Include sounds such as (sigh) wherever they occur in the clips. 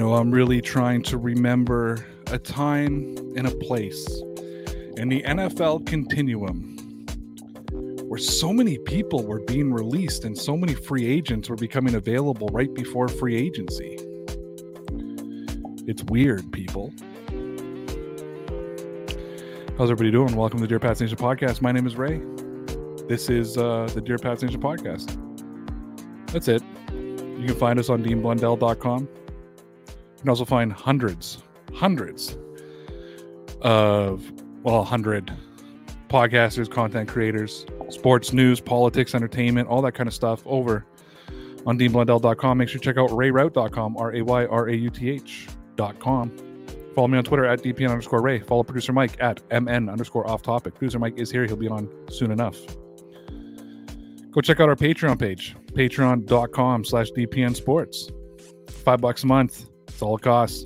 Know, I'm really trying to remember a time and a place in the NFL continuum where so many people were being released and so many free agents were becoming available right before free agency. It's weird, people. How's everybody doing? Welcome to the Dear Pats Nation podcast. My name is Ray. This is uh, the Dear Pats Nation podcast. That's it. You can find us on deanblundell.com. You can also find hundreds, hundreds of, well, 100 podcasters, content creators, sports news, politics, entertainment, all that kind of stuff over on deanblundell.com. Make sure you check out rayrauth.com, R A Y R A U T H.com. Follow me on Twitter at DPN underscore Ray. Follow producer Mike at MN underscore off topic. Producer Mike is here. He'll be on soon enough. Go check out our Patreon page, patreon.com slash DPN sports. Five bucks a month. That's all it costs.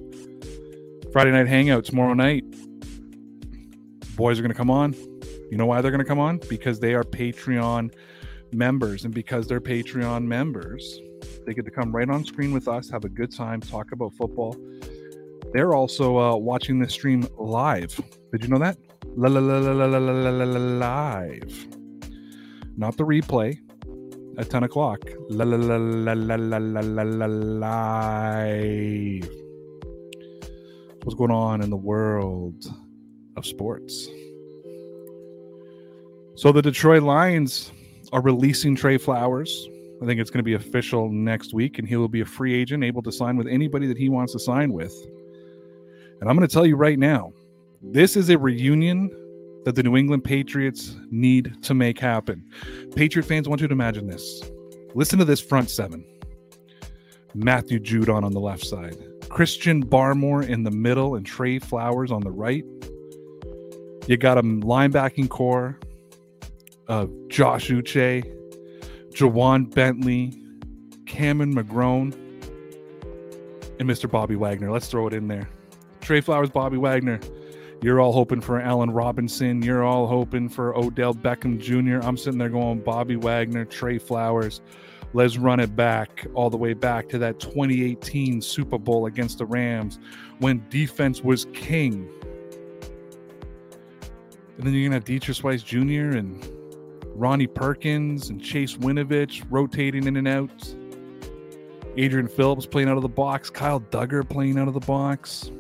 Friday night hangout tomorrow night. Boys are going to come on. You know why they're going to come on? Because they are Patreon members. And because they're Patreon members, they get to come right on screen with us, have a good time, talk about football. They're also uh, watching this stream live. Did you know that? La la la la la la la la live. Not the replay at 10 o'clock. La la la la la la la la la live. What's going on in the world of sports? So the Detroit Lions are releasing Trey Flowers. I think it's going to be official next week, and he will be a free agent, able to sign with anybody that he wants to sign with. And I'm going to tell you right now, this is a reunion that the New England Patriots need to make happen. Patriot fans, want you to imagine this. Listen to this front seven Matthew Judon on the left side, Christian Barmore in the middle, and Trey Flowers on the right. You got a linebacking core of Josh Uche, Ja'Whaun Bentley, Cameron McGrone, and Mr. Bobby Wagner. Let's throw it in there. Trey Flowers, Bobby Wagner. You're all hoping for Allen Robinson. You're all hoping for Odell Beckham Jr. I'm sitting there going Bobby Wagner, Trey Flowers. Let's run it back all the way back to that 2018 Super Bowl against the Rams when defense was king. And then you're gonna have Deatrich Wise Jr. and Ronnie Perkins and Chase Winovich rotating in and out. Adrian Phillips playing out of the box. Kyle Dugger playing out of the box.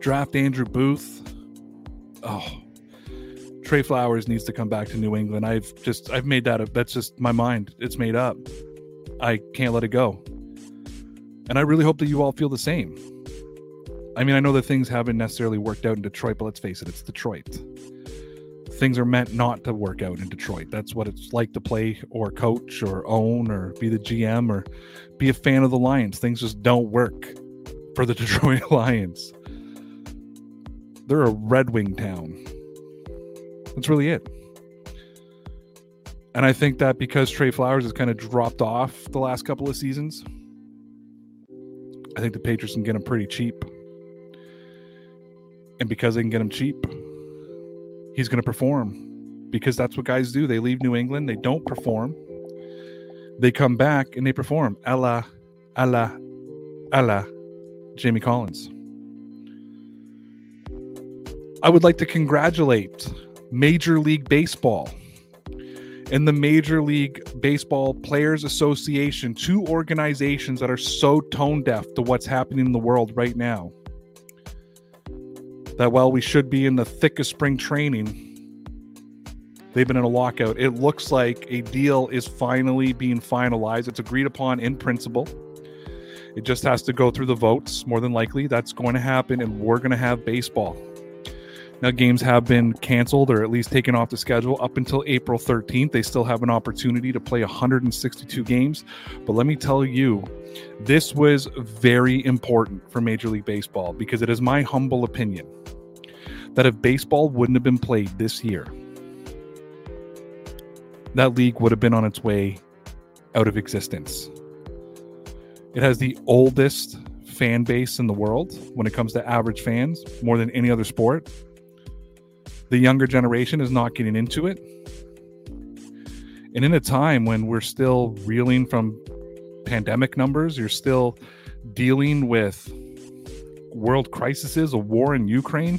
Draft Andrew Booth. Oh, Trey Flowers needs to come back to New England. I've just I've made that up. That's just my mind. It's made up. I can't let it go. And I really hope that you all feel the same. I mean, I know that things haven't necessarily worked out in Detroit, but let's face it, it's Detroit. Things are meant not to work out in Detroit. That's what it's like to play or coach or own or be the GM or be a fan of the Lions. Things just don't work for the (laughs) Detroit Lions. They're a Red Wing town. That's really it. And I think that because Trey Flowers has kind of dropped off the last couple of seasons, I think the Patriots can get him pretty cheap. And because they can get him cheap, he's going to perform because that's what guys do. They leave New England, they don't perform. They come back and they perform. Ella, Ella, Ella, Jamie Collins. I would like to congratulate Major League Baseball and the Major League Baseball Players Association, two organizations that are so tone deaf to what's happening in the world right now. That while we should be in the thick of spring training, they've been in a lockout. It looks like a deal is finally being finalized. It's agreed upon in principle. It just has to go through the votes. More than likely, that's going to happen, and we're going to have baseball. Now, games have been canceled or at least taken off the schedule up until April 13th. They still have an opportunity to play 162 games. But let me tell you, this was very important for Major League Baseball because it is my humble opinion that if baseball wouldn't have been played this year, that league would have been on its way out of existence. It has the oldest fan base in the world when it comes to average fans, more than any other sport the younger generation is not getting into it. And in a time when we're still reeling from pandemic numbers, you're still dealing with world crises, a war in Ukraine.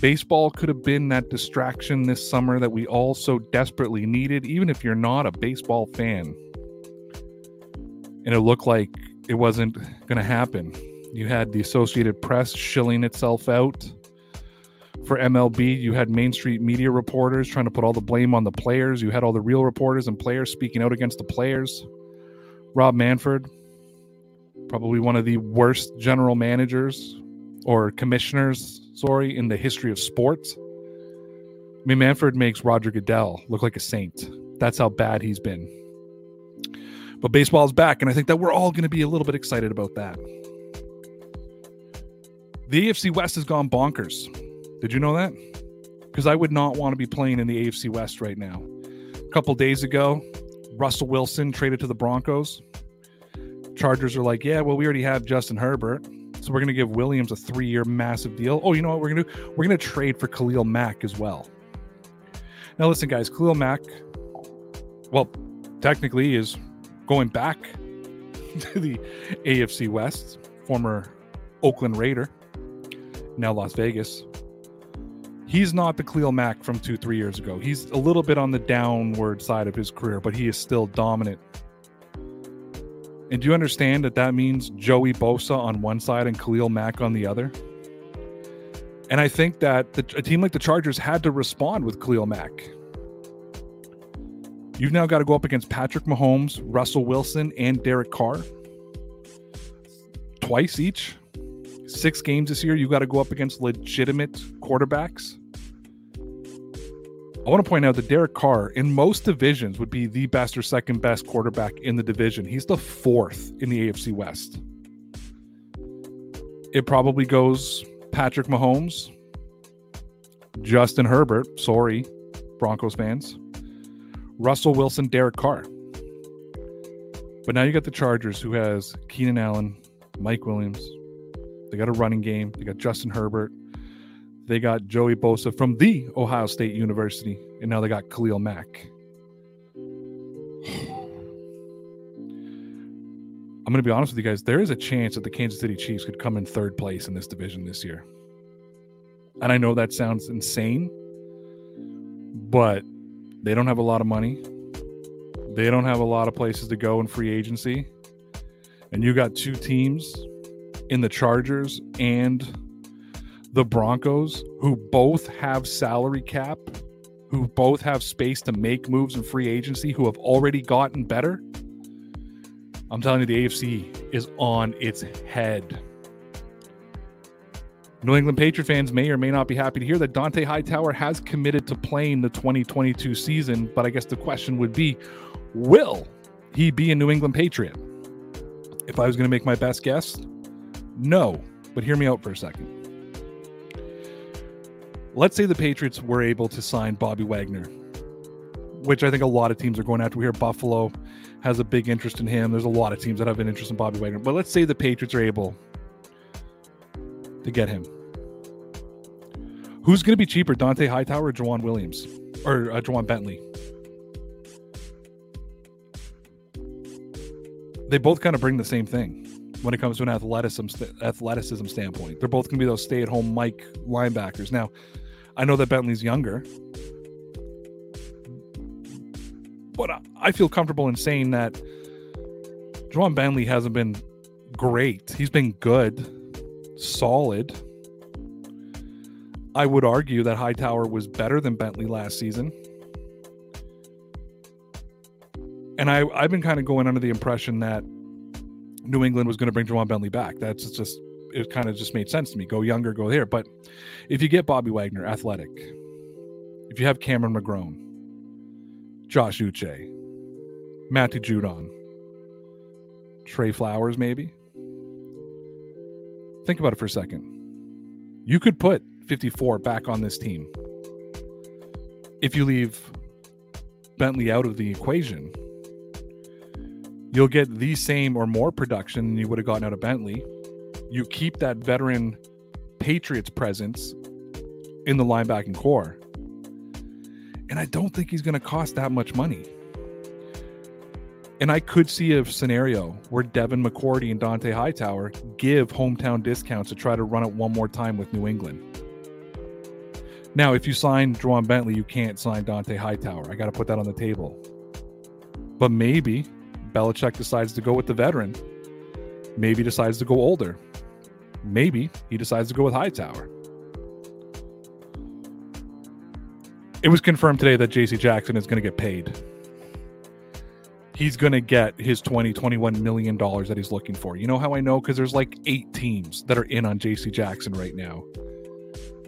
Baseball could have been that distraction this summer that we all so desperately needed, even if you're not a baseball fan. And it looked like it wasn't going to happen. You had the Associated Press shilling itself out for MLB, you had Main Street media reporters trying to put all the blame on the players. You had all the real reporters and players speaking out against the players. Rob Manfred, probably one of the worst general managers or commissioners, sorry, in the history of sports. I mean, Manfred makes Roger Goodell look like a saint. That's how bad he's been. But baseball's back, and I think that we're all going to be a little bit excited about that. The AFC West has gone bonkers. Did you know that? Because I would not want to be playing in the AFC West right now. A couple days ago, Russell Wilson traded to the Broncos. Chargers are like, yeah, well, we already have Justin Herbert. So we're going to give Williams a three year massive deal. Oh, you know what we're going to do? We're going to trade for Khalil Mack as well. Now, listen, guys, Khalil Mack, well, technically is going back (laughs) to the AFC West, former Oakland Raider, now Las Vegas he's not the Khalil Mack from two, three years ago. He's a little bit on the downward side of his career, but he is still dominant. And do you understand that that means Joey Bosa on one side and Khalil Mack on the other? And I think that the, a team like the Chargers had to respond with Khalil Mack. You've now got to go up against Patrick Mahomes, Russell Wilson, and Derek Carr twice each six games this year, you got to go up against legitimate quarterbacks. I want to point out that Derek Carr, in most divisions, would be the best or second best quarterback in the division. He's the fourth in the AFC West. It probably goes Patrick Mahomes, Justin Herbert, sorry, Broncos fans, Russell Wilson, Derek Carr. But now you got the Chargers, who has Keenan Allen, Mike Williams, they got a running game. They got Justin Herbert. They got Joey Bosa from the Ohio State University, and now they got Khalil Mack. (sighs) I'm going to be honest with you guys. There is a chance that the Kansas City Chiefs could come in third place in this division this year. And I know that sounds insane, but they don't have a lot of money. They don't have a lot of places to go in free agency. And you got two teams in the Chargers and the Broncos, who both have salary cap, who both have space to make moves in free agency, who have already gotten better. I'm telling you, the AFC is on its head. New England Patriot fans may or may not be happy to hear that Dante Hightower has committed to playing the 2022 season, but I guess the question would be will he be a New England Patriot? If I was going to make my best guess, no, but hear me out for a second. Let's say the Patriots were able to sign Bobby Wagner, which I think a lot of teams are going after. We hear Buffalo has a big interest in him. There's a lot of teams that have an interest in Bobby Wagner. But let's say the Patriots are able to get him. Who's going to be cheaper, Dante Hightower or Joejuan Williams? Or uh, Ja'Whaun Bentley? They both kind of bring the same thing when it comes to an athleticism athleticism standpoint. They're both going to be those stay at home Mike linebackers. Now, I know that Bentley's younger, but I feel comfortable in saying that Ja'Whaun Bentley hasn't been great. He's been good, solid. I would argue that Hightower was better than Bentley last season. And I, I've been kind of going under the impression that New England was going to bring Ja'Whaun Bentley back. That's just it. Kind of just made sense to me. Go younger, go there. But if you get Bobby Wagner, athletic, if you have Cameron McGrone, Josh Uche, Matty Judon, Trey Flowers, maybe. Think about it for a second. You could put 54 back on this team if you leave Bentley out of the equation. You'll get the same or more production than you would have gotten out of Bentley. You keep that veteran Patriots presence in the linebacking core. And I don't think he's going to cost that much money. And I could see a scenario where Devin McCourty and Dante Hightower give hometown discounts to try to run it one more time with New England. Now, if you sign Ja'Whaun Bentley, you can't sign Dante Hightower. I got to put that on the table. But maybe Belichick decides to go with the veteran. Maybe decides to go older. Maybe he decides to go with Hightower. It was confirmed today that JC Jackson is going to get paid. He's going to get his 20 21 million dollars that he's looking for. You know how i know? Because there's like eight teams that are in on jc jackson right now.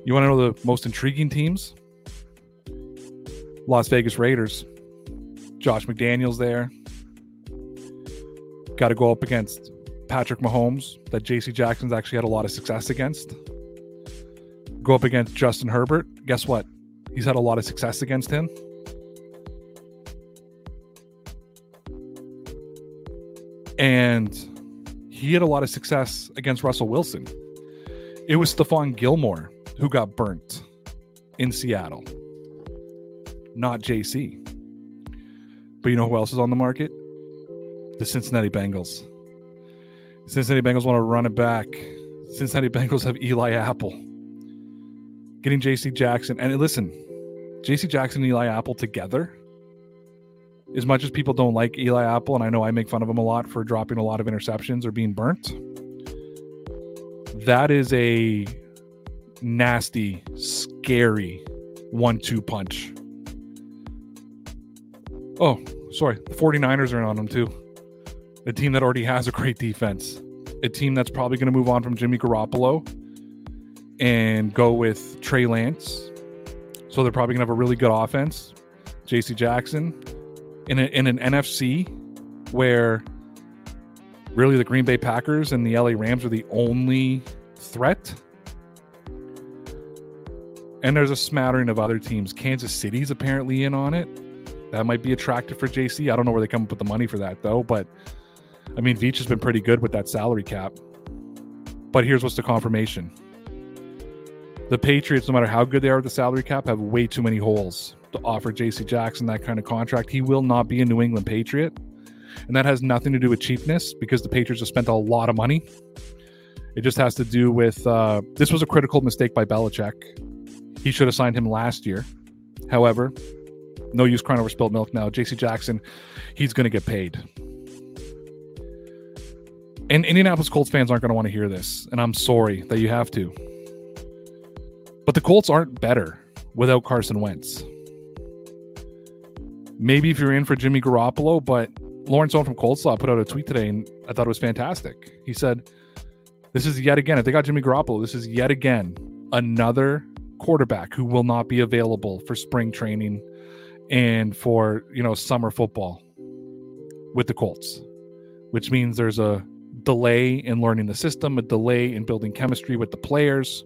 You want to know the most intriguing teams? Las vegas raiders. Josh mcdaniels there. Got to go up against patrick mahomes that jc jackson's actually had a lot of success against go up against justin herbert guess what he's had a lot of success against him And he had a lot of success against Russell Wilson. It was Stephon Gilmore who got burnt in Seattle, not JC. But you know who else is on the market? The Cincinnati Bengals. Cincinnati Bengals want to run it back. Cincinnati Bengals have Eli Apple. Getting JC Jackson. And listen, JC Jackson and Eli Apple together as much as people don't like Eli Apple, and I know I make fun of him a lot for dropping a lot of interceptions or being burnt, that is a nasty, scary one two punch. Oh, sorry. The 49ers are on him too. A team that already has a great defense. A team that's probably going to move on from Jimmy Garoppolo and go with Trey Lance. So they're probably going to have a really good offense. JC Jackson, in, a, in an NFC where really the Green Bay Packers and the LA Rams are the only threat. And there's a smattering of other teams. Kansas City's apparently in on it. That might be attractive for JC. I don't know where they come up with the money for that though, but I mean Veach has been pretty good with that salary cap. But here's what's the confirmation. The Patriots, no matter how good they are with the salary cap, have way too many holes to offer JC Jackson that kind of contract. He will not be a New England Patriot. And that has nothing to do with cheapness because the Patriots have spent a lot of money. It just has to do with uh, this was a critical mistake by Belichick. He should have signed him last year. However, no use crying over spilled milk now. JC Jackson, he's going to get paid. And Indianapolis Colts fans aren't going to want to hear this. And I'm sorry that you have to. But the Colts aren't better without Carson Wentz. Maybe if you're in for Jimmy Garoppolo, but Lawrence Owen from Coldslaw put out a tweet today, and I thought it was fantastic. He said, "This is yet again. If they got Jimmy Garoppolo, this is yet again another quarterback who will not be available for spring training and for you know summer football with the Colts, which means there's a delay in learning the system, a delay in building chemistry with the players."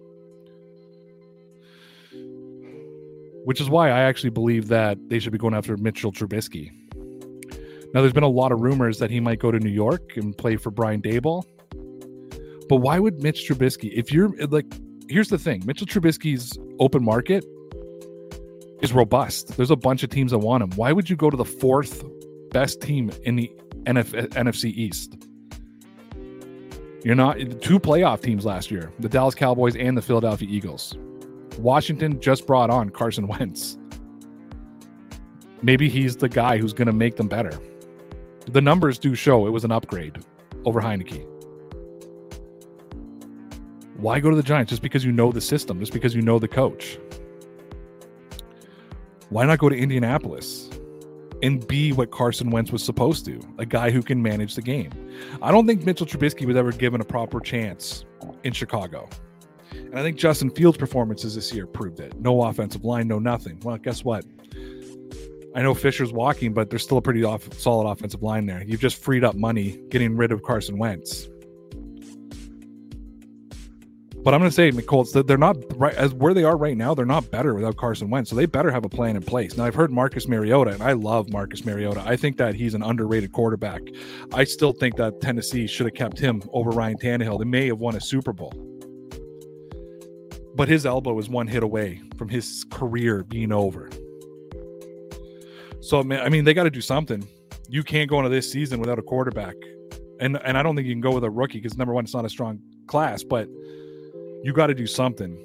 which is why I actually believe that they should be going after Mitchell Trubisky. Now, there's been a lot of rumors that he might go to New York and play for Brian Daboll. But why would Mitch Trubisky, if you're like, here's the thing Mitchell Trubisky's open market is robust. There's a bunch of teams that want him. Why would you go to the fourth best team in the NF- NFC East? You're not two playoff teams last year the Dallas Cowboys and the Philadelphia Eagles. Washington just brought on Carson Wentz. Maybe he's the guy who's going to make them better. The numbers do show it was an upgrade over Heinicke. Why go to the Giants just because you know the system, just because you know the coach? Why not go to Indianapolis and be what Carson Wentz was supposed to a guy who can manage the game. I don't think Mitchell Trubisky was ever given a proper chance in Chicago. And I think Justin Fields' performances this year proved it. No offensive line, no nothing. Well, guess what? I know Fisher's walking, but there's still a pretty off, solid offensive line there. You've just freed up money getting rid of Carson Wentz. But I'm going to say, Colts, that they're not right as where they are right now. They're not better without Carson Wentz, so they better have a plan in place. Now, I've heard Marcus Mariota, and I love Marcus Mariota. I think that he's an underrated quarterback. I still think that Tennessee should have kept him over Ryan Tannehill. They may have won a Super Bowl, but his elbow is one hit away from his career being over. So, I mean, they got to do something. You can't go into this season without a quarterback, and and I don't think you can go with a rookie because number one, it's not a strong class, but you got to do something.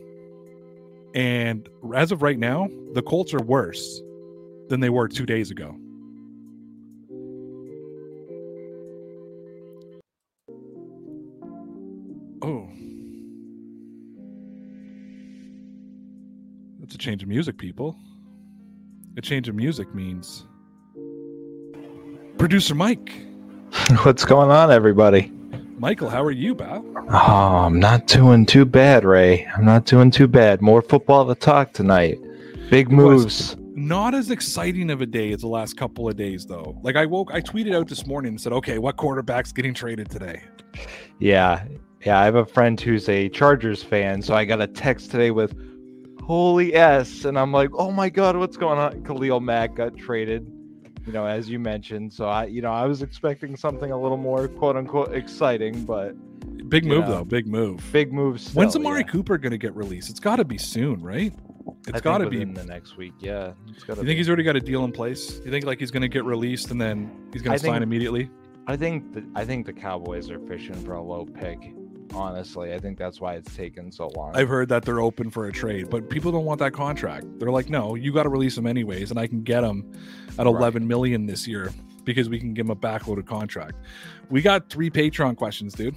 And as of right now, the Colts are worse than they were two days ago. Oh. That's a change of music, people. A change of music means producer Mike. (laughs) What's going on, everybody? Michael, how are you, Bow? Oh, I'm not doing too bad, Ray. I'm not doing too bad. More football to talk tonight. Big moves. Not as exciting of a day as the last couple of days, though. Like I woke, I tweeted out this morning and said, "Okay, what quarterback's getting traded today?" Yeah, yeah. I have a friend who's a Chargers fan, so I got a text today with "Holy S," and I'm like, "Oh my god, what's going on?" Khalil Mack got traded you know, as you mentioned. So I, you know, I was expecting something a little more quote unquote exciting, but big move know, though, big move, big moves. When's Amari yeah. Cooper going to get released? It's got to be soon, right? It's got to be in the next week. Yeah, you think be. he's already got a deal in place? You think like he's going to get released and then he's going to sign immediately? I think the, I think the Cowboys are fishing for a low pick honestly. I think that's why it's taken so long. I've heard that they're open for a trade, but people don't want that contract. They're like, no, you got to release him anyways, and I can get him at right. 11 million this year because we can give him a backloaded contract. We got three Patreon questions, dude.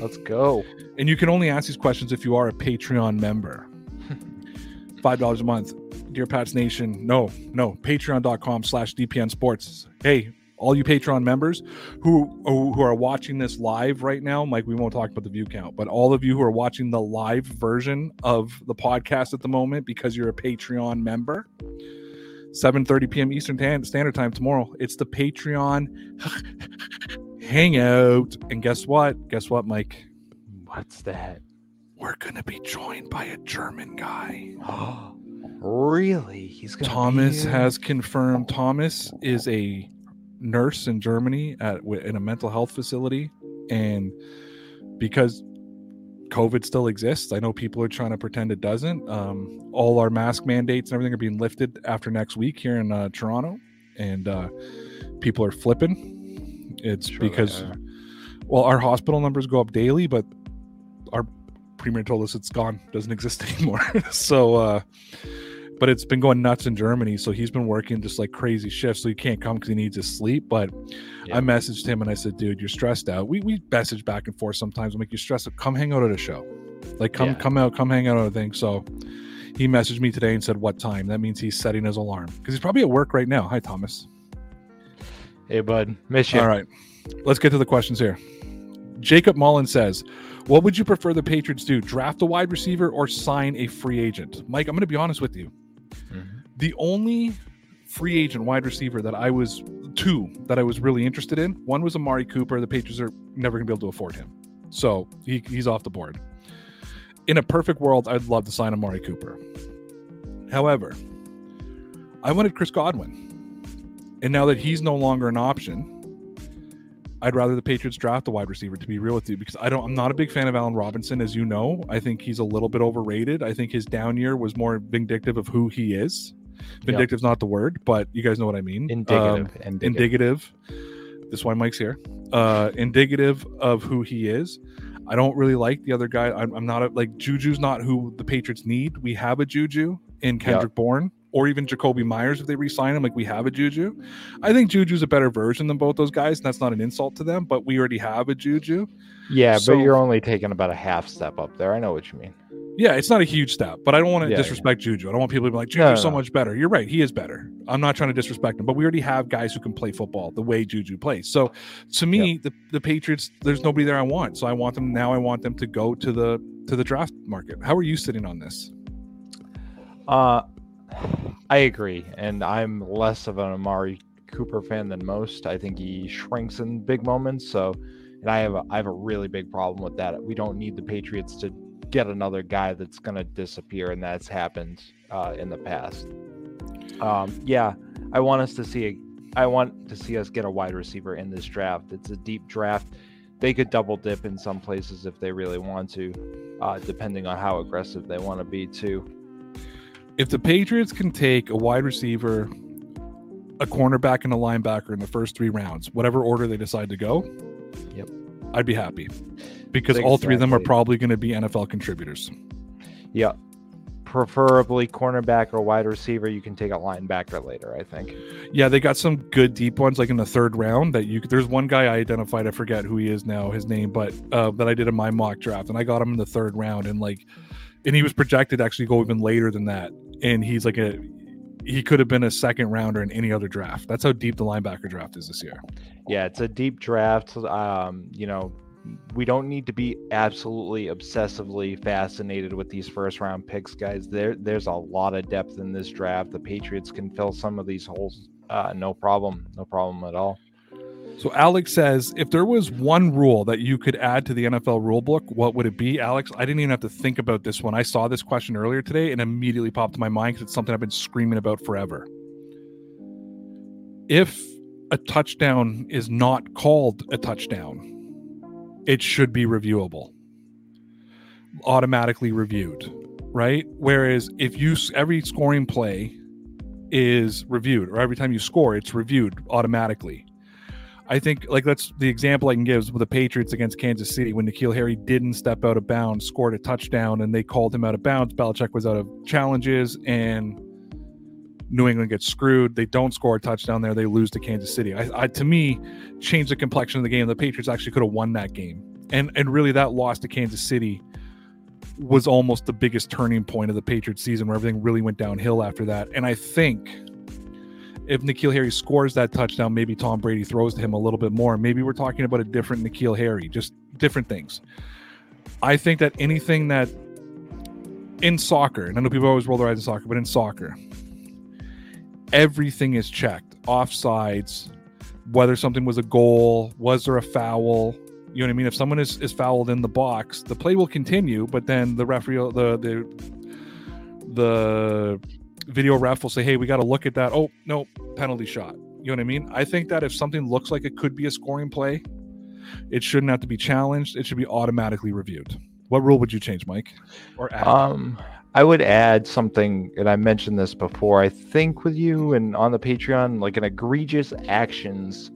Let's go. And you can only ask these questions if you are a Patreon member. (laughs) Five dollars a month. Dear Pats Nation. No, no. Patreon.com slash DPN Sports. Hey, all you Patreon members who who are watching this live right now, Mike, we won't talk about the view count, but all of you who are watching the live version of the podcast at the moment because you're a Patreon member, 7:30 p.m. Eastern Standard Time tomorrow. It's the Patreon (laughs) hangout, and guess what? Guess what, Mike? What's that? We're gonna be joined by a German guy. (gasps) really? He's gonna Thomas has confirmed. Thomas is a nurse in Germany at in a mental health facility, and because COVID still exists, I know people are trying to pretend it doesn't. Um, all our mask mandates and everything are being lifted after next week here in uh, Toronto, and uh, people are flipping. It's sure because, well, our hospital numbers go up daily, but our premier told us it's gone, doesn't exist (laughs) anymore. so. Uh, but it's been going nuts in Germany. So he's been working just like crazy shifts. So he can't come because he needs his sleep. But yeah. I messaged him and I said, dude, you're stressed out. We we message back and forth sometimes. I'm like, you're stressed out. Come hang out at a show. Like come yeah. come out, come hang out at a thing. So he messaged me today and said what time. That means he's setting his alarm because he's probably at work right now. Hi, Thomas. Hey, bud. Miss you. All right. Let's get to the questions here. Jacob Mullen says, What would you prefer the Patriots do? Draft a wide receiver or sign a free agent? Mike, I'm going to be honest with you. Mm-hmm. The only free agent wide receiver that I was two that I was really interested in. One was Amari Cooper. The Patriots are never going to be able to afford him, so he, he's off the board. In a perfect world, I'd love to sign Amari Cooper. However, I wanted Chris Godwin, and now that he's no longer an option, I'd rather the Patriots draft a wide receiver to be real with you because I don't I'm not a big fan of Allen Robinson as you know. I think he's a little bit overrated. I think his down year was more vindictive of who he is. Vindictive's yep. not the word, but you guys know what I mean. Indicative. Um, indicative. indicative. This is why Mike's here. Uh indicative of who he is. I don't really like the other guy. I'm, I'm not a, like Juju's not who the Patriots need. We have a Juju in Kendrick yep. Bourne or even Jakobi Meyers if they re-sign him, like we have a Juju. I think Juju's a better version than both those guys, and that's not an insult to them, but we already have a Juju. Yeah, so, but you're only taking about a half step up there. I know what you mean. Yeah, it's not a huge step, but I don't want to yeah, disrespect yeah. Juju. I don't want people to be like, Juju's no, no, so much better. You're right, he is better. I'm not trying to disrespect him, but we already have guys who can play football the way Juju plays. So to me, the, the Patriots, there's nobody there I want. So I want them now. I want them to go to the to the draft market. How are you sitting on this? Uh, I agree, and I'm less of an Amari Cooper fan than most. I think he shrinks in big moments. So, and I have a, I have a really big problem with that. We don't need the Patriots to get another guy that's going to disappear, and that's happened uh, in the past. Um, yeah, I want us to see a, I want to see us get a wide receiver in this draft. It's a deep draft. They could double dip in some places if they really want to, uh, depending on how aggressive they want to be too. If the Patriots can take a wide receiver, a cornerback, and a linebacker in the first three rounds, whatever order they decide to go, yep, I'd be happy because exactly. all three of them are probably going to be NFL contributors. Yeah, preferably cornerback or wide receiver. You can take a linebacker later, I think. Yeah, they got some good deep ones like in the third round that you there's one guy I identified, I forget who he is now, his name, but uh, that I did in my mock draft and I got him in the third round and like and he was projected to actually go even later than that. And he's like a he could have been a second rounder in any other draft. That's how deep the linebacker draft is this year. Yeah, it's a deep draft. Um, you know, we don't need to be absolutely obsessively fascinated with these first round picks, guys. There, there's a lot of depth in this draft. The Patriots can fill some of these holes, uh, no problem, no problem at all. So Alex says, if there was one rule that you could add to the NFL rulebook, what would it be, Alex? I didn't even have to think about this one. I saw this question earlier today and immediately popped to my mind because it's something I've been screaming about forever. If a touchdown is not called a touchdown, it should be reviewable, automatically reviewed, right? Whereas if you every scoring play is reviewed, or every time you score, it's reviewed automatically. I think like that's the example I can give is with the Patriots against Kansas City when N'Keal Harry didn't step out of bounds, scored a touchdown, and they called him out of bounds. Belichick was out of challenges, and New England gets screwed. They don't score a touchdown there. They lose to Kansas City. I, I, to me, changed the complexion of the game. The Patriots actually could have won that game, and and really that loss to Kansas City was almost the biggest turning point of the Patriots season, where everything really went downhill after that. And I think if N'Keal Harry scores that touchdown, maybe Tom Brady throws to him a little bit more. Maybe we're talking about a different N'Keal Harry, just different things. I think that anything that in soccer, and I know people always roll their eyes in soccer, but in soccer, everything is checked offsides whether something was a goal was there a foul you know what i mean if someone is, is fouled in the box the play will continue but then the referee the the the video ref will say hey we got to look at that oh no penalty shot you know what i mean i think that if something looks like it could be a scoring play it shouldn't have to be challenged it should be automatically reviewed what rule would you change mike or add? um I would add something, and I mentioned this before, I think with you and on the Patreon, like an egregious actions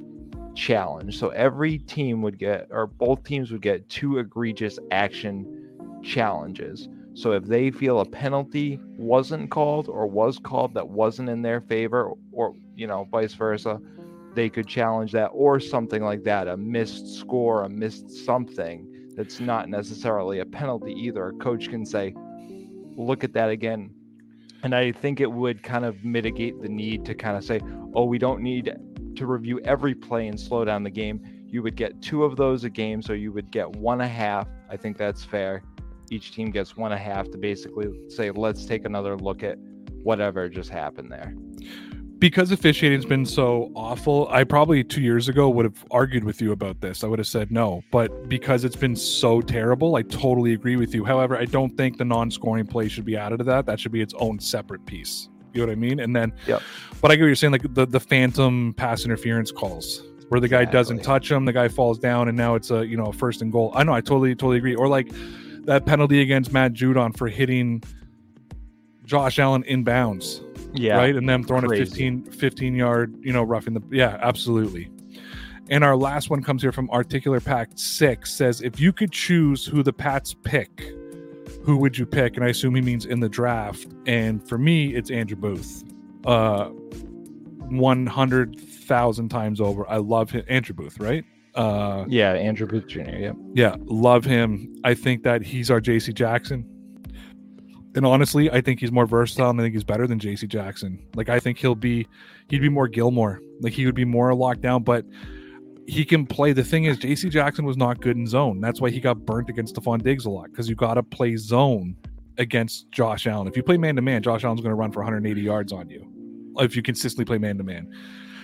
challenge. So every team would get, or both teams would get two egregious action challenges. So if they feel a penalty wasn't called or was called that wasn't in their favor, or, you know, vice versa, they could challenge that or something like that a missed score, a missed something that's not necessarily a penalty either. A coach can say, look at that again. And I think it would kind of mitigate the need to kind of say, oh, we don't need to review every play and slow down the game. You would get two of those a game, so you would get one a half. I think that's fair. Each team gets one and a half to basically say, let's take another look at whatever just happened there because officiating's been so awful, I probably two years ago would have argued with you about this. I would have said no, but because it's been so terrible, I totally agree with you. However, I don't think the non-scoring play should be added to that. That should be its own separate piece. You know what I mean? And then, yeah. But I get what you're saying, like the the phantom pass interference calls where the guy exactly. doesn't touch him, the guy falls down, and now it's a you know a first and goal. I know, I totally totally agree. Or like that penalty against Matt Judon for hitting Josh Allen in bounds yeah. Right. And them throwing Crazy. a 15, 15 yard, you know, roughing the. Yeah, absolutely. And our last one comes here from Articular Pack 6 says, if you could choose who the Pats pick, who would you pick? And I assume he means in the draft. And for me, it's Andrew Booth. Uh, 100,000 times over. I love him. Andrew Booth, right? Uh, yeah, Andrew Booth Jr. Yeah. Yeah, love him. I think that he's our JC Jackson And honestly, I think he's more versatile and I think he's better than JC Jackson. Like I think he'll be he'd be more Gilmore. Like he would be more locked down, but he can play. The thing is, JC Jackson was not good in zone. That's why he got burnt against Stefon Diggs a lot because you got to play zone against Josh Allen. If you play man to man, Josh Allen's going to run for 180 yards on you. If you consistently play man to man,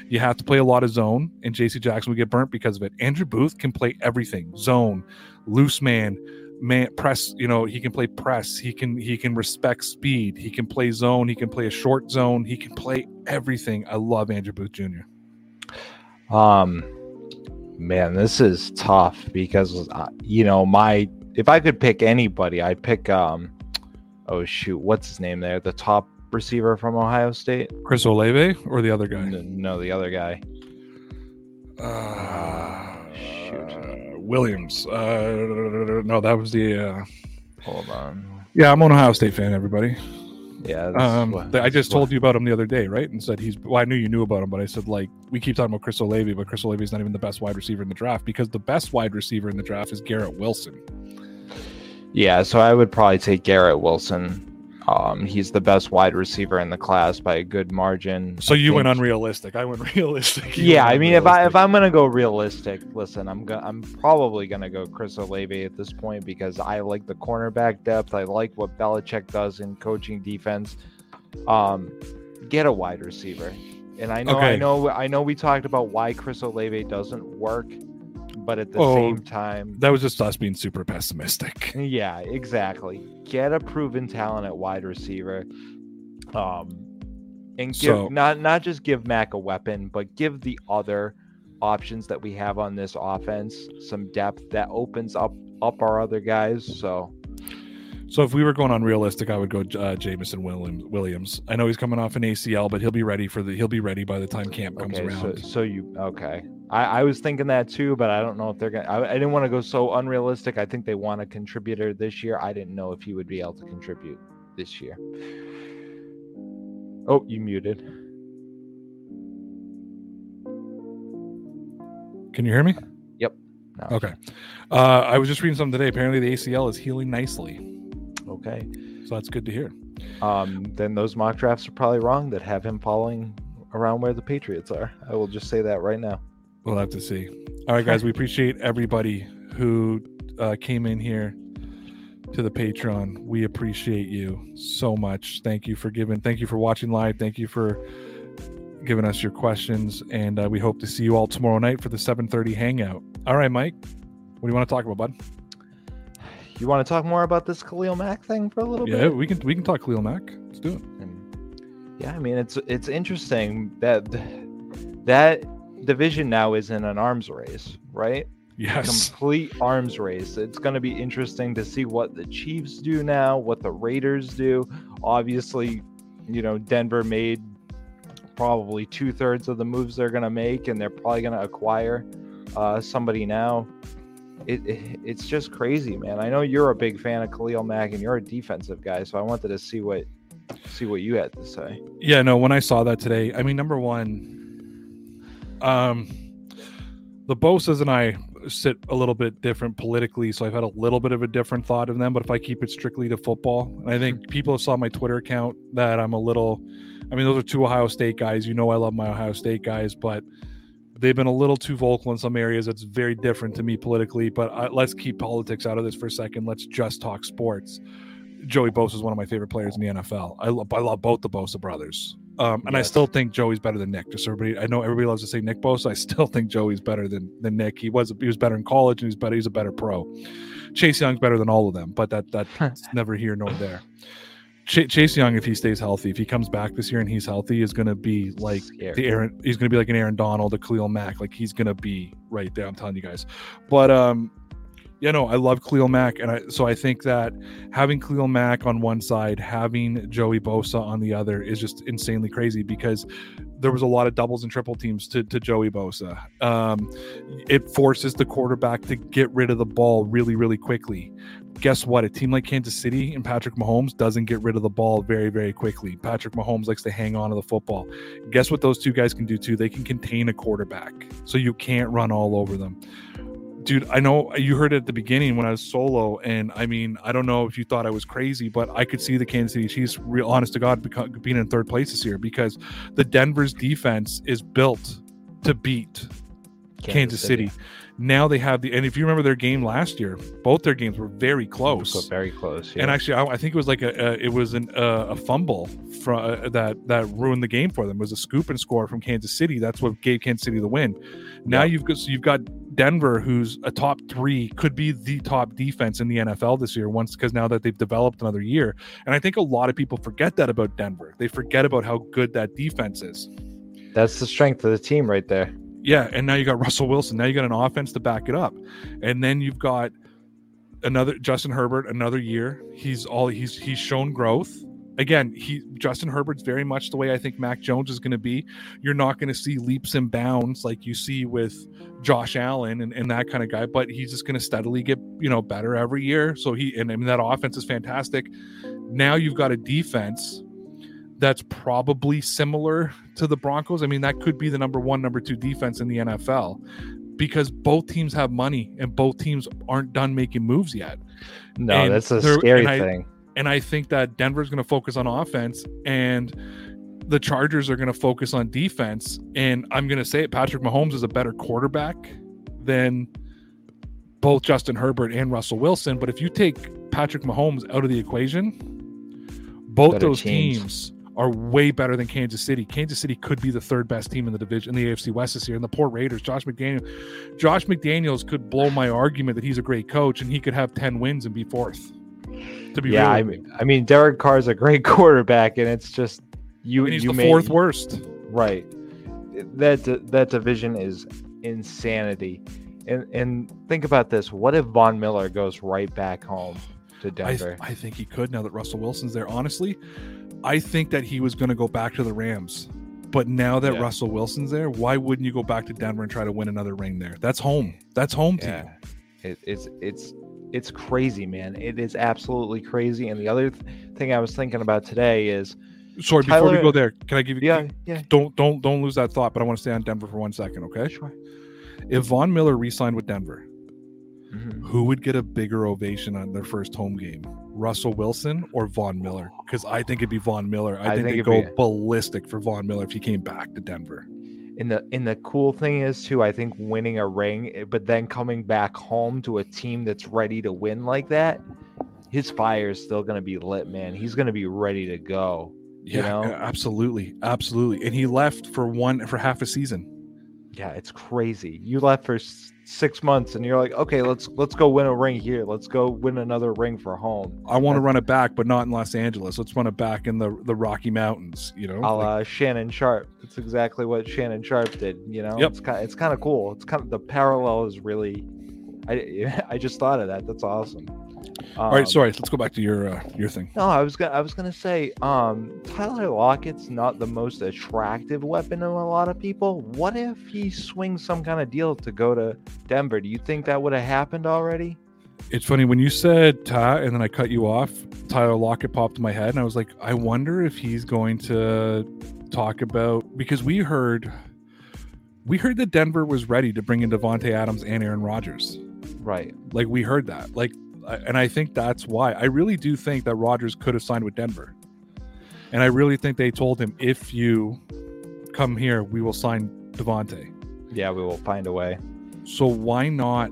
you have to play a lot of zone, and JC Jackson would get burnt because of it. Andrew Booth can play everything. Zone, loose man, man press you know he can play press. He can he can respect speed. He can play zone. He can play a short zone. He can play everything. I love andrew booth jr um man this is tough because uh, you know my if i could pick anybody i'd pick um oh shoot what's his name there? The top receiver from ohio state chris olave or the other guy no, no the other guy uh, shoot. williams uh, no that was the uh, hold on yeah i'm an ohio state fan everybody yeah um, what, I just told you about him the other day, right? And said he's. Well, I knew you knew about him, but I said like we keep talking about Chris Olave, but Chris Olave is not even the best wide receiver in the draft because the best wide receiver in the draft is Garrett Wilson. Yeah, so I would probably take Garrett Wilson. Um, he's the best wide receiver in the class by a good margin. So I you went unrealistic. I went (laughs) realistic. You Yeah, went I mean, if I if I'm gonna go realistic, listen, I'm gonna I'm probably gonna go Chris Olave at this point because I like the cornerback depth. I like what Belichick does in coaching defense. Um, get a wide receiver, and I know I know I know we talked about why Chris Olave doesn't work, but at the Oh, same time, that was just us being super pessimistic. yeah, exactly. Get a proven talent at wide receiver. Um and give So- not not just give Mac a weapon, but give the other options that we have on this offense some depth that opens up up our other guys. So So if we were going unrealistic, I would go uh, Jameson Williams. Williams. I know he's coming off an ACL, but he'll be ready for the. He'll be ready by the time camp comes okay, so, around. so you okay. I, I was thinking that too, but I don't know if they're gonna I, I didn't want to go so unrealistic. I think they want a contributor this year. I didn't know if he would be able to contribute this year. Oh, you muted. Can you hear me? No. Okay. Uh, I was just reading something today. Apparently, the ACL is healing nicely, Okay. so that's good to hear. Um, then those mock drafts are probably wrong that have him following around where the Patriots are. I will just say that right now. We'll have to see. All right, guys. We appreciate everybody who uh, came in here to the Patreon. We appreciate you so much. Thank you for giving. Thank you for watching live. Thank you for giving us your questions, and uh, we hope to see you all tomorrow night for the 7:30 hangout. All right, Mike. What do you want to talk about, bud? You want to talk more about this Khalil Mack thing for a little Yeah, bit? Yeah, we can we can talk Khalil Mack. Let's do it. And, yeah, I mean it's it's interesting that that division now is in an arms race, right? Yes. Complete arms race. It's going to be interesting to see what the Chiefs do now, what the Raiders do. Obviously, you know, Denver made probably two thirds of the moves they're going to make, and they're probably going to acquire uh, somebody now. It, it, it's just crazy, man. I know you're a big fan of Khalil Mack, and you're a defensive guy, so I wanted to see what see what you had to say. Yeah, no, when I saw that today, I mean, number one, um, the Bosa's and I sit a little bit different politically, so I've had a little bit of a different thought of them. But if I keep it strictly to football, and I think people saw my Twitter account that I'm a little, I mean, those are two Ohio State guys. You know, I love my Ohio State guys, but they've been a little too vocal in some areas. It's very different to me politically. But I, let's keep politics out of this for a second. Let's just talk sports. Joey Bosa is one of my favorite players in the NFL. I love, I love both the Bosa brothers. Um, and I still think Joey's better than Nick. Just everybody, I know everybody loves to say Nick Bosa. I still think Joey's better than than Nick. He was he was better in college and he's better. He's a better pro. Chase Young's better than all of them, but that that's (laughs) never here nor there. Ch- Chase Young, if he stays healthy, if he comes back this year and he's healthy, is going to be like Scary. the Aaron. He's going to be like an Aaron Donald, a Khalil Mack. Like he's going to be right there. I'm telling you guys. But um, you know, I love Khalil Mack, and I so I think that having Khalil Mack on one side, having Joey Bosa on the other is just insanely crazy because there was a lot of doubles and triple teams to, to Joey Bosa. Um, it forces the quarterback to get rid of the ball really, really quickly. Guess what? A team like Kansas City and Patrick Mahomes doesn't get rid of the ball very, very quickly. Patrick Mahomes likes to hang on to the football. Guess what those two guys can do too? They can contain a quarterback, so you can't run all over them. dude, I know you heard it at the beginning when I was solo, and I mean, I don't know if you thought I was crazy, but I could see the Kansas City Chiefs, real honest to God, being in third place this year because the Denver's defense is built to beat Kansas, City. Now they have the, and if you remember their game last year, both their games were very close. Very close. And actually, I, I think it was like a, a it was an, uh, a fumble from uh, that that ruined the game for them. It was a scoop and score from Kansas City. That's what gave Kansas City the win. Now Yeah. you've got so you've got Denver, who's a top three, could be the top defense in the NFL this year. Once because now that they've developed another year, and I think a lot of people forget that about Denver. They forget about how good that defense is. that's the strength of the team right there. Yeah, and now you got Russell Wilson. Now you got an offense to back it up, and then you've got another Justin Herbert. Another year, he's all he's he's shown growth. Again, he Justin Herbert's very much the way I think Mac Jones is going to be. You're not going to see leaps and bounds like you see with Josh Allen and, and that kind of guy, but he's just going to steadily get you know better every year. So he and I mean that offense is fantastic. Now you've got a defense that's probably similar to the Broncos. I mean, that could be the number one, number two defense in the NFL because both teams have money and both teams aren't done making moves yet. No, And that's a scary and I- thing. And I think that Denver's going to focus on offense and the Chargers are going to focus on defense. And I'm going to say it Patrick Mahomes is a better quarterback than both Justin Herbert and Russell Wilson. But if you take Patrick Mahomes out of the equation, both those teams. teams are way better than Kansas City. Kansas City could be the third best team in the division in the AFC West this year. And the poor Raiders, Josh McDaniel, Josh McDaniels could blow my argument that he's a great coach and he could have 10 wins and be fourth. To be Yeah, real I mean, I mean, Derek Carr's a great (laughs) quarterback, and it's just you. and he's you the may- fourth worst. Right. That that division is insanity. And and think about this: what if Von Miller goes right back home to I, Denver? I think he could now that Russell Wilson's there. Honestly, I think that he was going to go back to the Rams. But now that Yeah. Russell Wilson's there, why wouldn't you go back to Denver and try to win another ring there? That's home. That's home yeah, it, it's it's it's crazy, man. It is absolutely crazy. And the other th- thing I was thinking about today is, Sorry, before we go there, can I give you? yeah, yeah, Don't don't don't lose that thought. But I want to stay on Denver for one second, okay? sure. If Von Miller re-signed with Denver, Mhm. who would get a bigger ovation on their first home game? Russell Wilson or Von Miller? Because I think it'd be Von Miller. I, I think, think it'd go be- ballistic for Von Miller if he came back to Denver. And the and the cool thing is too, I think winning a ring, eh, but then coming back home to a team that's ready to win like that, his fire is still gonna be lit, man. He's gonna be ready to go. Yeah, You know? absolutely, absolutely. And he left for one for half a season. Yeah, it's crazy. You left for six months, and you're like, okay, let's let's go win a ring here. Let's go win another ring for home. I want to run it back, but not in Los Angeles. Let's run it back in the the Rocky Mountains. You know, A Like, Shannon Sharpe. That's exactly what Shannon Sharpe did. You know, Yep. it's kind it's kind of cool. It's kind of the parallel is really. I (laughs) I just thought of that. That's awesome. All right, Um, sorry. Let's go back to your uh, your thing. No, I was gonna I was gonna say, um, Tyler Lockett's not the most attractive weapon to a lot of people. What if he swings some kind of deal to go to Denver? Do you think that would have happened already? It's funny when you said Ty, and then I cut you off. Tyler Lockett popped in my head, and I was like, I wonder if he's going to talk about because we heard we heard that Denver was ready to bring in Davante Adams and Aaron Rodgers. Right. Like we heard that. Like, and I think that's why. I really do think that Rodgers could have signed with Denver, and I really think they told him if you come here, we will sign Davante. Yeah, we will find a way. So why not?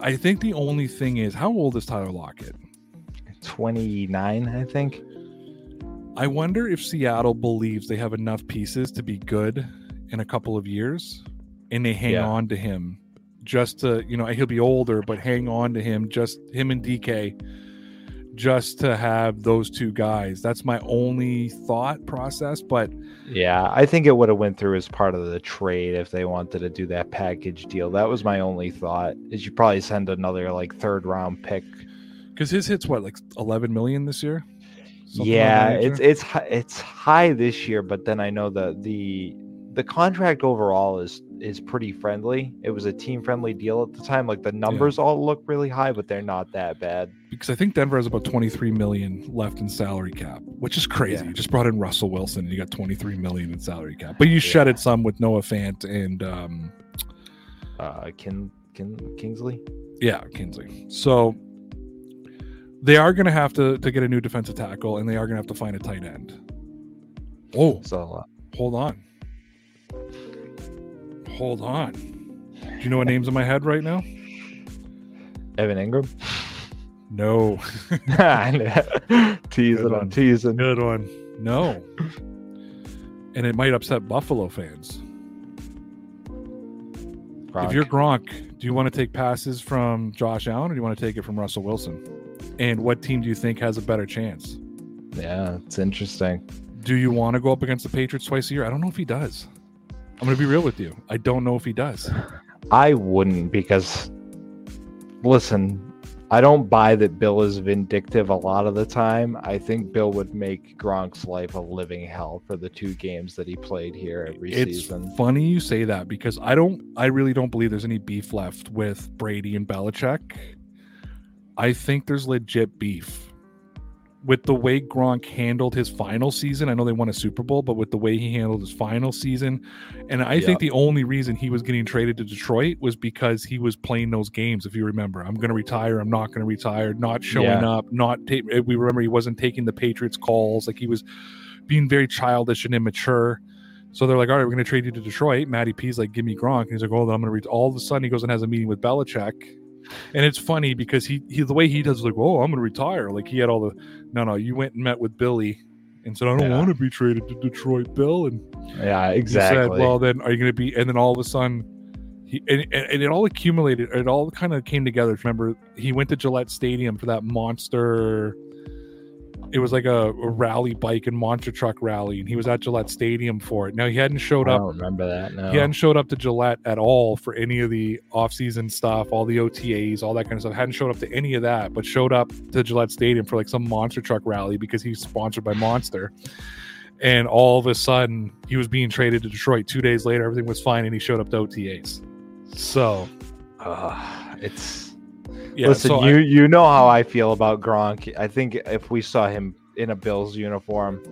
I think the only thing is, how old is Tyler Lockett? 29, I think. I wonder if Seattle believes they have enough pieces to be good in a couple of years and they hang Yeah. on to him just to, you know, he'll be older, but hang on to him, just him and DK, just to have those two guys. That's my only thought process. But Yeah, I think it would have went through as part of the trade if they wanted to do that package deal. That was my only thought. Is you probably send another like third round pick. because his hits what, like 11 million this year? Something yeah, it's it's it's high this year, but then I know the the the contract overall is is pretty friendly. It was a team friendly deal at the time. Like the numbers all look really high, but they're not that bad. because I think Denver has about 23 million left in salary cap, which is crazy. Yeah. You just brought in Russell Wilson and you got 23 million in salary cap, but you shedded some with Noah Fant and um, Uh, Kin Kin- Kingsley. Yeah, Kinsley. So they are going to have to to get a new defensive tackle, and they are going to have to find a tight end. Oh, So uh, hold on, hold on. Do you know what names in my head right now? Evan Engram. No, (laughs) (laughs) teasing, Good I'm one. teasing. good one. No, and it might upset Buffalo fans. If you're Gronk, do you want to take passes from Josh Allen or do you want to take it from Russell Wilson? And what team do you think has a better chance? yeah, it's interesting. Do you want to go up against the Patriots twice a year? I don't know if he does. I'm going to be real with you. I don't know if he does. (sighs) I wouldn't because, listen, I don't buy that Bill is vindictive a lot of the time. I think Bill would make Gronk's life a living hell for the two games that he played here every It's season. funny you say that because I don't, I really don't believe there's any beef left with Brady and Belichick. I think there's legit beef with the way Gronk handled his final season. I know they won a Super Bowl, but with the way he handled his final season, and I think the only reason he was getting traded to Detroit was because he was playing those games. If you remember, I'm going to retire. I'm not going to retire. Not showing Yeah. up. Not ta- eh, we remember he wasn't taking the Patriots calls. Like he was being very childish and immature. So they're like, all right, we're going to trade you to Detroit. Matty P's like, give me Gronk. And he's like, oh, then I'm going to read. All of a sudden, he goes and has a meeting with Belichick. And it's funny because he, he the way he does, like, oh, I'm going to retire. Like he had all the, no, no, you went and met with Billy and said, I don't Yeah. want to be traded to Detroit, Bill. And Yeah, he exactly. said, well, then are you going to be? And then all of a sudden, he and, and and it all accumulated. It all kind of came together. Remember, he went to Gillette Stadium for that monster. It was like a, a rally bike and monster truck rally, and he was at Gillette Stadium for it. Now he hadn't showed I up. don't remember that. No. He hadn't showed up to Gillette at all for any of the off-season stuff, all the OTAs, all that kind of stuff. Hadn't showed up to any of that, but showed up to Gillette Stadium for like some monster truck rally because he's sponsored by Monster. And all of a sudden, he was being traded to Detroit. Two days later, everything was fine, and he showed up to OTAs. So, Ugh, it's yeah. listen. so you I- you know how I feel about Gronk. I think if we saw him in a Bills uniform,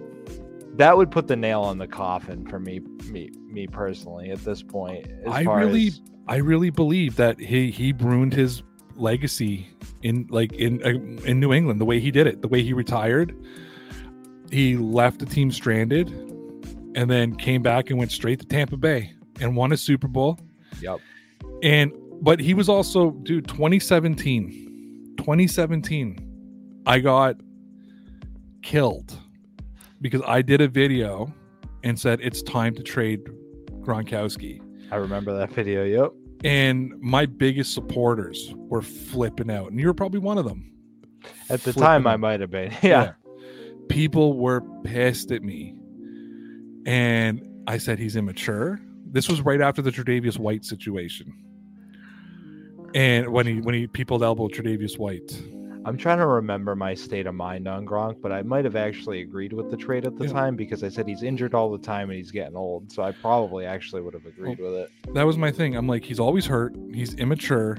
that would put the nail on the coffin for me. Me me personally at this point. as I really- as- I really believe that he he ruined his legacy in like in uh, in New England the way he did it, the way he retired. He left the team stranded, and then came back and went straight to Tampa Bay and won a Super Bowl. Yep. And but he was also dude 2017 2017 I got killed because I did a video and said it's time to trade Gronkowski. I remember that video. Yep. And my biggest supporters were flipping out. And you were probably one of them. At the Flipping time, I might have been. (laughs) Yeah. People were pissed at me. And I said he's immature. This was right after the Tre'Davious White situation. And when he when he people elbowed Tre'Davious White. I'm trying to remember my state of mind on Gronk, but I might have actually agreed with the trade at the Yeah. time because I said he's injured all the time and he's getting old. So I probably actually would have agreed with it. That was my thing. I'm like, he's always hurt. He's immature.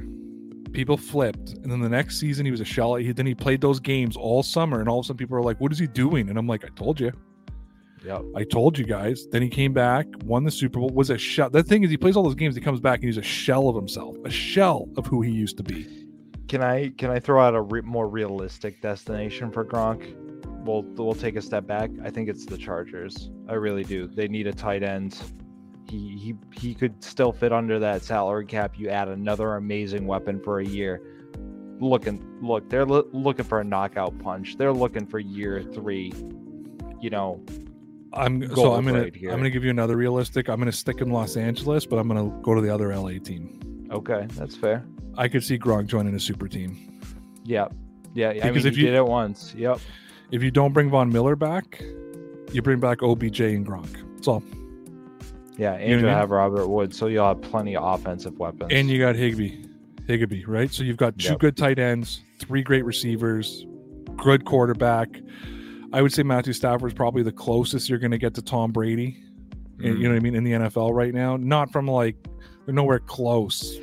People flipped, and then the next season he was a shell. He then he played those games all summer, and all of a sudden people are like, "What is he doing?" And I'm like, "I told you, Yep. I told you guys." Then he came back, won the Super Bowl, was a shell. The thing is, he plays all those games. He comes back and he's a shell of himself, a shell of who he used to be. Can I can I throw out a re- more realistic destination for Gronk? We'll we'll take a step back. I think it's the Chargers. I really do. They need a tight end. He he he could still fit under that salary cap. You add another amazing weapon for a year. Looking look, they're loo- looking for a knockout punch. They're looking for year three. You know, I'm so I'm gonna right. I'm gonna give you another realistic. I'm gonna stick in Los Angeles, but I'm gonna go to the other LA team. okay, that's fair. I could see Gronk joining a super team. Yeah, yeah. I Because mean, if you- did it once. Yep. If you don't bring Von Miller back, you bring back OBJ and Gronk. That's all. Yeah, know and I you mean? have Robert Woods, so you'll have plenty of offensive weapons. And you got Higby, Higbee, right? So you've got two Yep. good tight ends, three great receivers, good quarterback. I would say Matthew Stafford is probably the closest you're going to get to Tom Brady. Mm. You know what I mean in the NFL right now. Not from like they're nowhere close,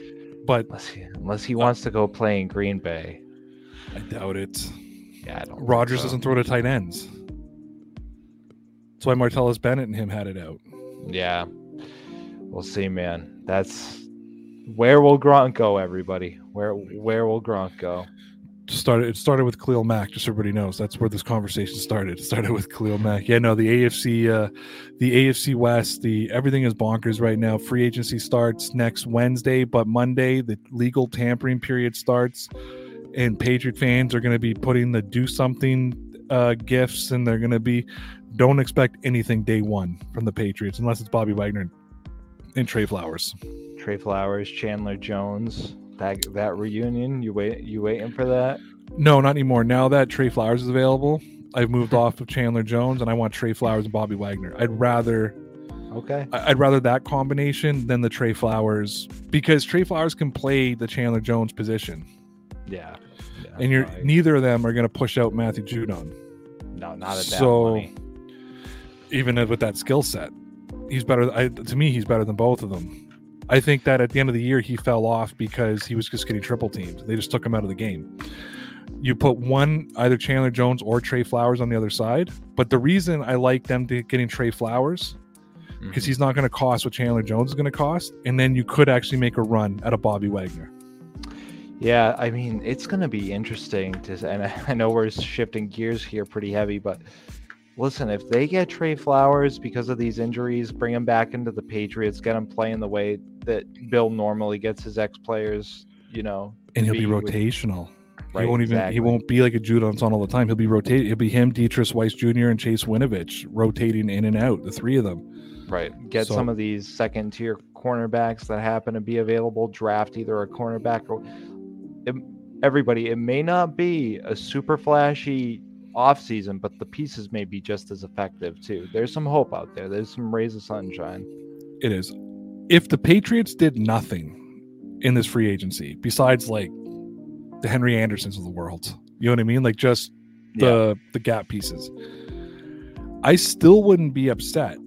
but unless he, unless he wants to go play in Green Bay. I doubt it. Yeah, I don't. Rodgers so. doesn't throw to tight ends. That's why Martellus Bennett and him had it out. Yeah, we'll see, man. That's Where will Gronk go, everybody? Where where will Gronk go? Started it started with Khalil Mack, just so everybody knows. That's where this conversation started. It started with Khalil Mack. Yeah, no, the AFC uh the AFC West, the everything is bonkers right now. Free agency starts next Wednesday, but Monday the legal tampering period starts and Patriot fans are gonna be putting the do something uh gifts and they're gonna be don't expect anything day one from the Patriots unless it's Bobby Wagner and Trey Flowers. Trey Flowers, Chandler Jones, that that reunion. You wait, you waiting for that? No, not anymore. Now that Trey Flowers is available, I've moved hmm. off of Chandler Jones and I want Trey Flowers and Bobby Wagner. I'd rather Okay. I- I'd rather that combination than the Trey Flowers because Trey Flowers can play the Chandler Jones position, Yeah. yeah and you're I- neither of them are going to push out Matthew Judon, no, not at that so- money. even with that skill set. He's better. I, to me, he's better than both of them. I think that at the end of the year, he fell off because he was just getting triple teamed. They just took him out of the game. You put one, either Chandler Jones or Trey Flowers on the other side. But the reason I like them to getting Trey Flowers because Mhm. he's not going to cost what Chandler Jones is going to cost, and then you could actually make a run at a Bobby Wagner. Yeah, I mean, it's going to be interesting to, and I, (laughs) I know we're shifting gears here pretty heavy, but listen, if they get Trey Flowers because of these injuries, bring him back into the Patriots, get him playing the way that Bill normally gets his ex players, you know, And he'll be be with- rotational. he won't even. exactly. He won't be like a Judon's on all the time. He'll be rotate. It'll be him, Deatrich Wise Jr. and Chase Winovich rotating in and out. The three of them. Right. Get So- some of these second tier cornerbacks that happen to be available. Draft either a cornerback or it, everybody. It may not be a super flashy offseason, but the pieces may be just as effective too. There's some hope out there. There's some rays of sunshine. It is. If the Patriots did nothing in this free agency besides like the Henry Andersons of the world, you know what I mean? Like just the the gap pieces. I still wouldn't be upset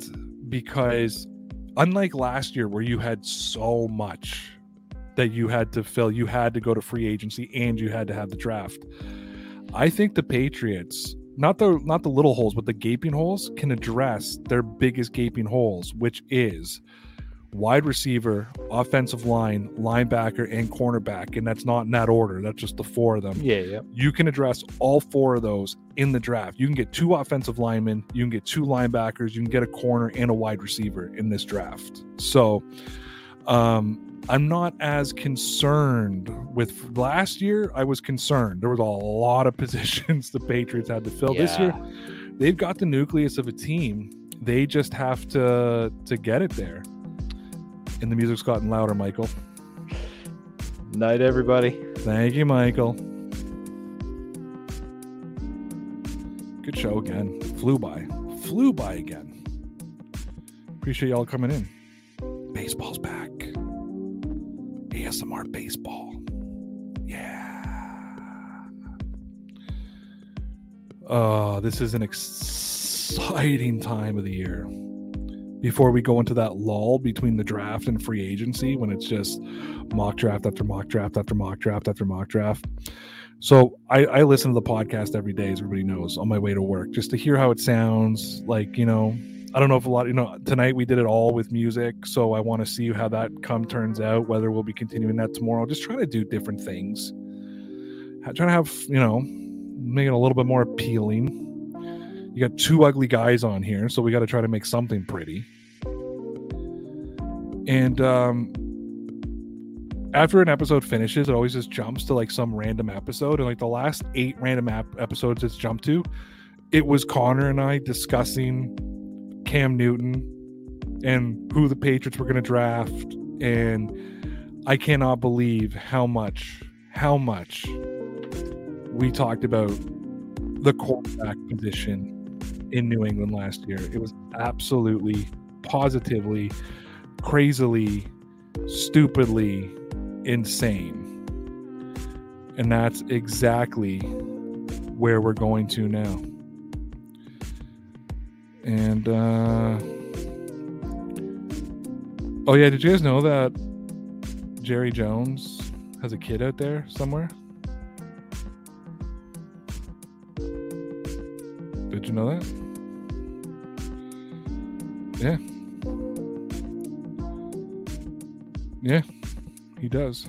because unlike last year where you had so much that you had to fill, you had to go to free agency and you had to have the draft. I think the Patriots, not the not the little holes, but the gaping holes can address their biggest gaping holes, which is wide receiver, offensive line, linebacker, and cornerback. And that's not in that order. That's just the four of them Yeah, yeah. you can address all four of those in the draft. You can get two offensive linemen, you can get two linebackers, you can get a corner and a wide receiver in this draft. So, um, I'm not as concerned with last year. I was concerned. There was a lot of (laughs) positions the Patriots had to fill. This year, they've got the nucleus of a team. They just have to to get it there. And the music's gotten louder, Michael. Night, everybody. Thank you, Michael. Good show again. Flew by. Flew by again. Appreciate y'all coming in. Baseball's back. ASMR baseball. Yeah. Uh, this is an exciting time of the year. Before we go into that lull between the draft and free agency, when it's just mock draft after mock draft after mock draft after mock draft. So I, I listen to the podcast every day, as everybody knows, on my way to work, just to hear how it sounds. Like, you know, I don't know if a lot, you know, tonight we did it all with music. So I want to see how that come turns out, whether we'll be continuing that tomorrow. Just trying to do different things. Trying to have, you know, make it a little bit more appealing. You got two ugly guys on here, so we got to try to make something pretty. And um, after an episode finishes, it always just jumps to like some random episode. And like the last eight random ap- episodes it's jumped to, it was Connor and I discussing Cam Newton and who the Patriots were going to draft. And I cannot believe how much, how much we talked about the quarterback position in New England last year. It was absolutely, positively, crazily, stupidly insane. And that's exactly where we're going to now. And uh Oh yeah, did you guys know that Jerry Jones has a kid out there somewhere? Know that? Yeah. Yeah. he does.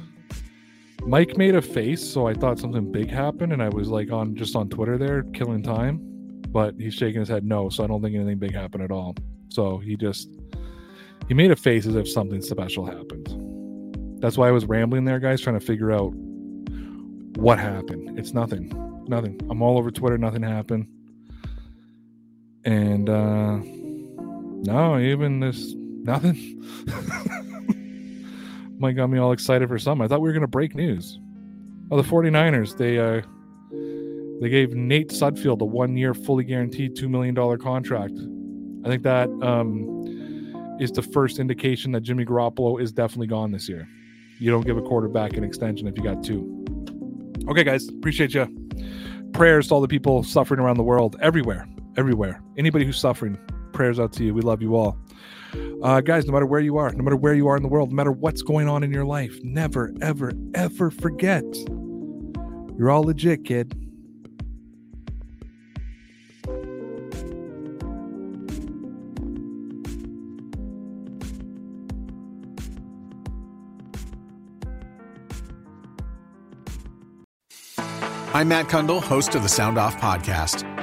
Mike made a face, so I thought something big happened, and I was like on just on Twitter there, killing time. But he's shaking his head no, so I don't think anything big happened at all. So he just he made a face as if something special happened. That's why I was rambling there, guys, trying to figure out what happened. It's nothing. Nothing. I'm all over Twitter, nothing happened. And uh no, even this nothing. (laughs) Mike got me all excited for something. I thought we were gonna break news. Oh, the 49ers, they uh they gave Nate Sudfeld a one year fully guaranteed two million dollar contract. I think that um is the first indication that Jimmy Garoppolo is definitely gone this year. You don't give a quarterback an extension if you got two. Okay, guys, appreciate you. Prayers to all the people suffering around the world, everywhere, everywhere. Anybody who's suffering, prayers out to you. We love you all. Uh, guys, no matter where you are, no matter where you are in the world, no matter what's going on in your life, never, ever, ever forget you're all legit, kid. I'm Matt Kundle, host of the Sound Off Podcast,